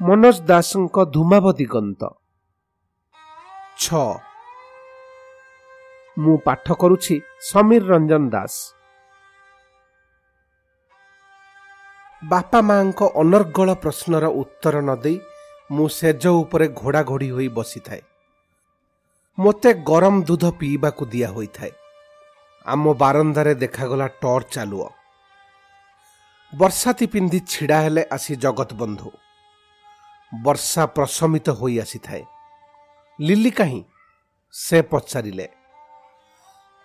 ମନୋଜ ଦାସଙ୍କ ଧୂମାବ ଦିଗନ୍ତ। ଛଅ ମୁଁ ପାଠ କରୁଛି ସମୀର ରଞ୍ଜନ ଦାସ। ବାପା ମାଙ୍କ ଅନର୍ଗଳ ପ୍ରଶ୍ନର ଉତ୍ତର ନ ଦେଇ ମୁଁ ସେଜ ଉପରେ ଘୋଡ଼ା ଘୋଡ଼ି ହୋଇ ବସିଥାଏ। ମୋତେ ଗରମ ଦୁଧ ପିଇବାକୁ ଦିଆ ହୋଇଥାଏ। ଆମ ବାରନ୍ଦାରେ ଦେଖାଗଲା ଟର୍ଚ୍ଚ ଆଲୁଅ। ବର୍ଷାତି ପିନ୍ଧି ଛିଡ଼ା ହେଲେ ଆସି ଜଗତ ବନ୍ଧୁ ବର୍ଷା ପ୍ରଶମିତ ହୋଇ ଆସିଥାଏ। ଲିଲି କାହିଁ? ସେ ପଚାରିଲେ।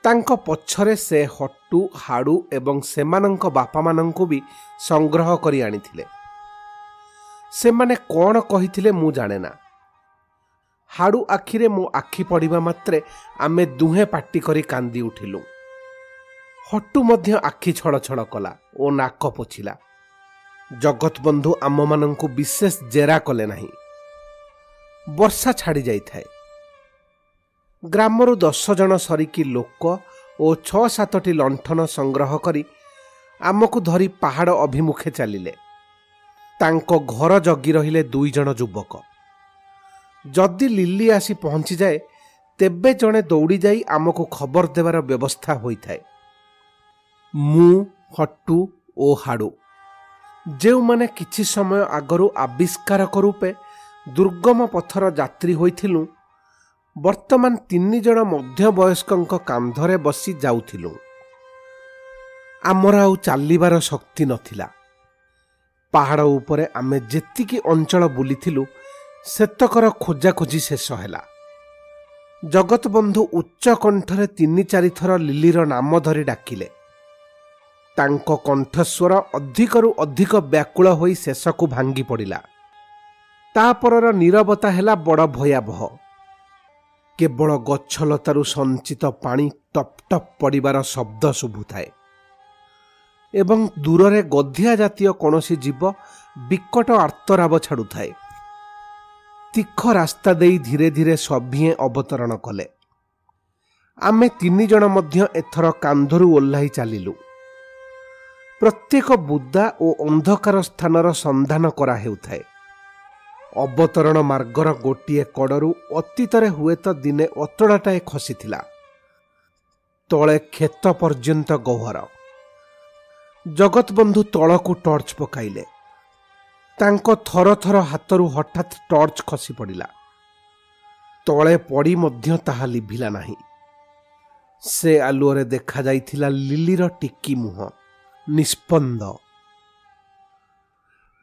ତାଙ୍କ ପଛରେ ସେ ହଟୁ ହାଡ଼ୁ ଏବଂ ସେମାନଙ୍କ ବାପାମାନଙ୍କୁ ବି ସଂଗ୍ରହ କରି ଆଣିଥିଲେ। ସେମାନେ କ'ଣ କହିଥିଲେ ମୁଁ ଜାଣେ ନା ହାଡ଼ୁ ଆଖିରେ ମୋ ଆଖି ପଡ଼ିବା ମାତ୍ରେ ଆମେ ଦୁହେଁ ପାଟି କରି କାନ୍ଦି ଉଠିଲୁ। ହଟୁ ମଧ୍ୟ ଆଖି ଛଳ ଛଳ କଲା ଓ ନାକ ପୋଛିଲା। ଜଗତବନ୍ଧୁ ଆମମାନଙ୍କୁ ବିଶେଷ ଜେରା କଲେ ନାହିଁ। ବର୍ଷା ଛାଡ଼ି ଯାଇଥାଏ। ଗ୍ରାମରୁ ଦଶ ଜଣ ସରିକି ଲୋକ ଓ ଛଅ ସାତଟି ଲଣ୍ଠନ ସଂଗ୍ରହ କରି ଆମକୁ ଧରି ପାହାଡ଼ ଅଭିମୁଖେ ଚାଲିଲେ। ତାଙ୍କ ଘର ଜଗି ରହିଲେ ଦୁଇ ଜଣ ଯୁବକ। ଯଦି ଲିଲି ଆସି ପହଞ୍ଚିଯାଏ ତେବେ ଜଣେ ଦୌଡ଼ି ଯାଇ ଆମକୁ ଖବର ଦେବାର ବ୍ୟବସ୍ଥା ହୋଇଥାଏ। ମୁଁ ହଟୁ ଓ ହାଡ଼ୁ ଯେଉଁମାନେ କିଛି ସମୟ ଆଗରୁ ଆବିଷ୍କାରକ ରୂପେ ଦୁର୍ଗମ ପଥର ଯାତ୍ରୀ ହୋଇଥିଲୁ ବର୍ତ୍ତମାନ ତିନି ଜଣ ମଧ୍ୟବୟସ୍କଙ୍କ କାନ୍ଧରେ ବସି ଯାଉଥିଲୁ। ଆମର ଆଉ ଚାଲିବାର ଶକ୍ତି ନଥିଲା। ପାହାଡ଼ ଉପରେ ଆମେ ଯେତିକି ଅଞ୍ଚଳ ବୁଲିଥିଲୁ ସେତକର ଖୋଜାଖୋଜି ଶେଷ ହେଲା। ଜଗତବନ୍ଧୁ ଉଚ୍ଚ କଣ୍ଠରେ ତିନି ଚାରିଥର ଲିଲିର ନାମ ଧରି ଡାକିଲେ। ତାଙ୍କ କଣ୍ଠସ୍ୱର ଅଧିକରୁ ଅଧିକ ବ୍ୟାକୁଳ ହୋଇ ଶେଷକୁ ଭାଙ୍ଗି ପଡ଼ିଲା। ତାପରର ନିରବତା ହେଲା ବଡ଼ ଭୟାବହ। କେବଳ ଗଛଲତାରୁ ସଞ୍ଚିତ ପାଣି ଟପ୍ ଟପ୍ ପଡ଼ିବାର ଶବ୍ଦ ଶୁଭୁଥାଏ ଏବଂ ଦୂରରେ ଗଧିଆ ଜାତୀୟ କୌଣସି ଜୀବ ବିକଟ ଆର୍ତ୍ତରାବ ଛାଡ଼ୁଥାଏ। ତୀଖ ରାସ୍ତା ଦେଇ ଧୀରେ ଧୀରେ ସଭିଏଁ ଅବତରଣ କଲେ। ଆମେ ତିନି ଜଣ ମଧ୍ୟ ଏଥର କାନ୍ଧରୁ ଓହ୍ଲାଇ ଚାଲିଲୁ। ପ୍ରତ୍ୟେକ ବୁଦା ଓ ଅନ୍ଧକାର ସ୍ଥାନର ସନ୍ଧାନ କରାହେଉଥାଏ। ଅବତରଣ ମାର୍ଗର ଗୋଟିଏ କଡ଼ରୁ ଅତୀତରେ ହୁଏତ ଦିନେ ଅତଡ଼ାଟାଏ ଖସିଥିଲା। ତଳେ କ୍ଷେତ ପର୍ଯ୍ୟନ୍ତ ଗହ୍ୱର। ଜଗତବନ୍ଧୁ ତଳକୁ ଟର୍ଚ୍ଚ ପକାଇଲେ। ତାଙ୍କ ଥର ଥର ହାତରୁ ହଠାତ୍ ଟର୍ଚ୍ଚ ଖସି ପଡ଼ିଲା ତଳେ ପଡ଼ି ମଧ୍ୟ ତାହା ଲିଭିଲା ନାହିଁ। ସେ ଆଲୁଅରେ ଦେଖାଯାଇଥିଲା ଲିଲିର ଟିକି ମୁହଁ। ନିଷ୍ପନ୍ଦ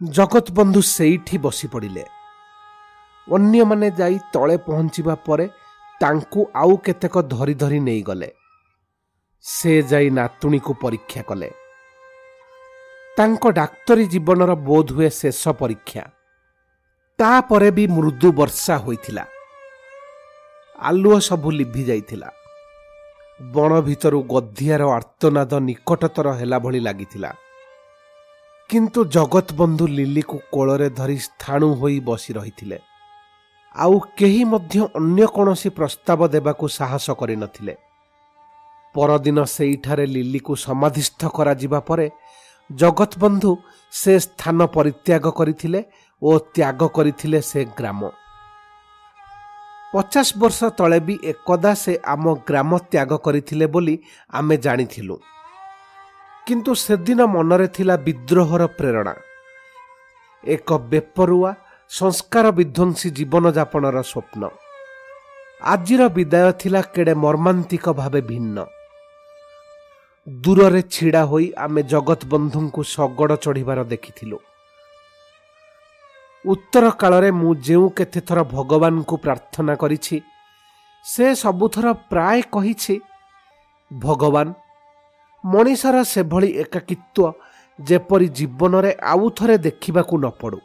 ଜଗତବନ୍ଧୁ ସେଇଠି ବସି ପଡ଼ିଲେ ଅନ୍ୟମାନେ ଯାଇ ତଳେ ପହଞ୍ଚିବା ପରେ ତାଙ୍କୁ ଆଉ କେତେକ ଧରି ଧରି ନେଇଗଲେ। ସେ ଯାଇ ନାତୁଣୀକୁ ପରୀକ୍ଷା କଲେ। ତାଙ୍କ ଡାକ୍ତରୀ ଜୀବନର ବୋଧହୁଏ ଶେଷ ପରୀକ୍ଷା। ତାପରେ ବି ମୃଦୁ ବର୍ଷା ହୋଇଥିଲା। ଆଲୁଅ ସବୁ ଲିଭି ଯାଇଥିଲା ବଣ ଭିତରୁ ଗଧିଆର ଆର୍ତ୍ତନାଦ ନିକଟତର ହେଲା ଭଳି ଲାଗିଥିଲା। କିନ୍ତୁ ଜଗତବନ୍ଧୁ ଲିଲିକୁ କୋଳରେ ଧରି ସ୍ଥାଣୁ ହୋଇ ବସି ରହିଥିଲେ। ଆଉ କେହି ମଧ୍ୟ ଅନ୍ୟ କୌଣସି ପ୍ରସ୍ତାବ ଦେବାକୁ ସାହସ କରିନଥିଲେ ପରଦିନ ସେଇଠାରେ ଲିଲିକୁ ସମାଧିସ୍ଥ କରାଯିବା ପରେ ଜଗତବନ୍ଧୁ ସେ ସ୍ଥାନ ପରିତ୍ୟାଗ କରିଥିଲେ ଓ ତ୍ୟାଗ କରିଥିଲେ ସେ ଗ୍ରାମ। ପଚାଶ ବର୍ଷ ତଳେ ବି ଏକଦା ସେ ଆମ ଗ୍ରାମ ତ୍ୟାଗ କରିଥିଲେ ବୋଲି ଆମେ ଜାଣିଥିଲୁ କିନ୍ତୁ ସେଦିନ ମନରେ ଥିଲା ବିଦ୍ରୋହର ପ୍ରେରଣା ଏକ ବେପରୁଆ ସଂସ୍କାର ବିଧ୍ୱଂସୀ ଜୀବନଯାପନର ସ୍ୱପ୍ନ ଆଜିର ବିଦାୟ ଥିଲା କେଡ଼େ ମର୍ମାନ୍ତିକ ଭାବେ ଭିନ୍ନ ଦୂରରେ ଛିଡ଼ା ହୋଇ ଆମେ ଜଗତବନ୍ଧୁଙ୍କୁ ଶଗଡ଼ ଚଢ଼ିବାର ଦେଖିଥିଲୁ ଉତ୍ତର କାଳରେ ମୁଁ ଯେଉଁ କେତେଥର ଭଗବାନଙ୍କୁ ପ୍ରାର୍ଥନା କରିଛି ସେ ସବୁଥର ପ୍ରାୟ କହିଛି ଭଗବାନ ମଣିଷର ସେଭଳି ଏକାକିତ୍ୱ ଯେପରି ଜୀବନରେ ଆଉ ଥରେ ଦେଖିବାକୁ ନ ପଡ଼ୁ।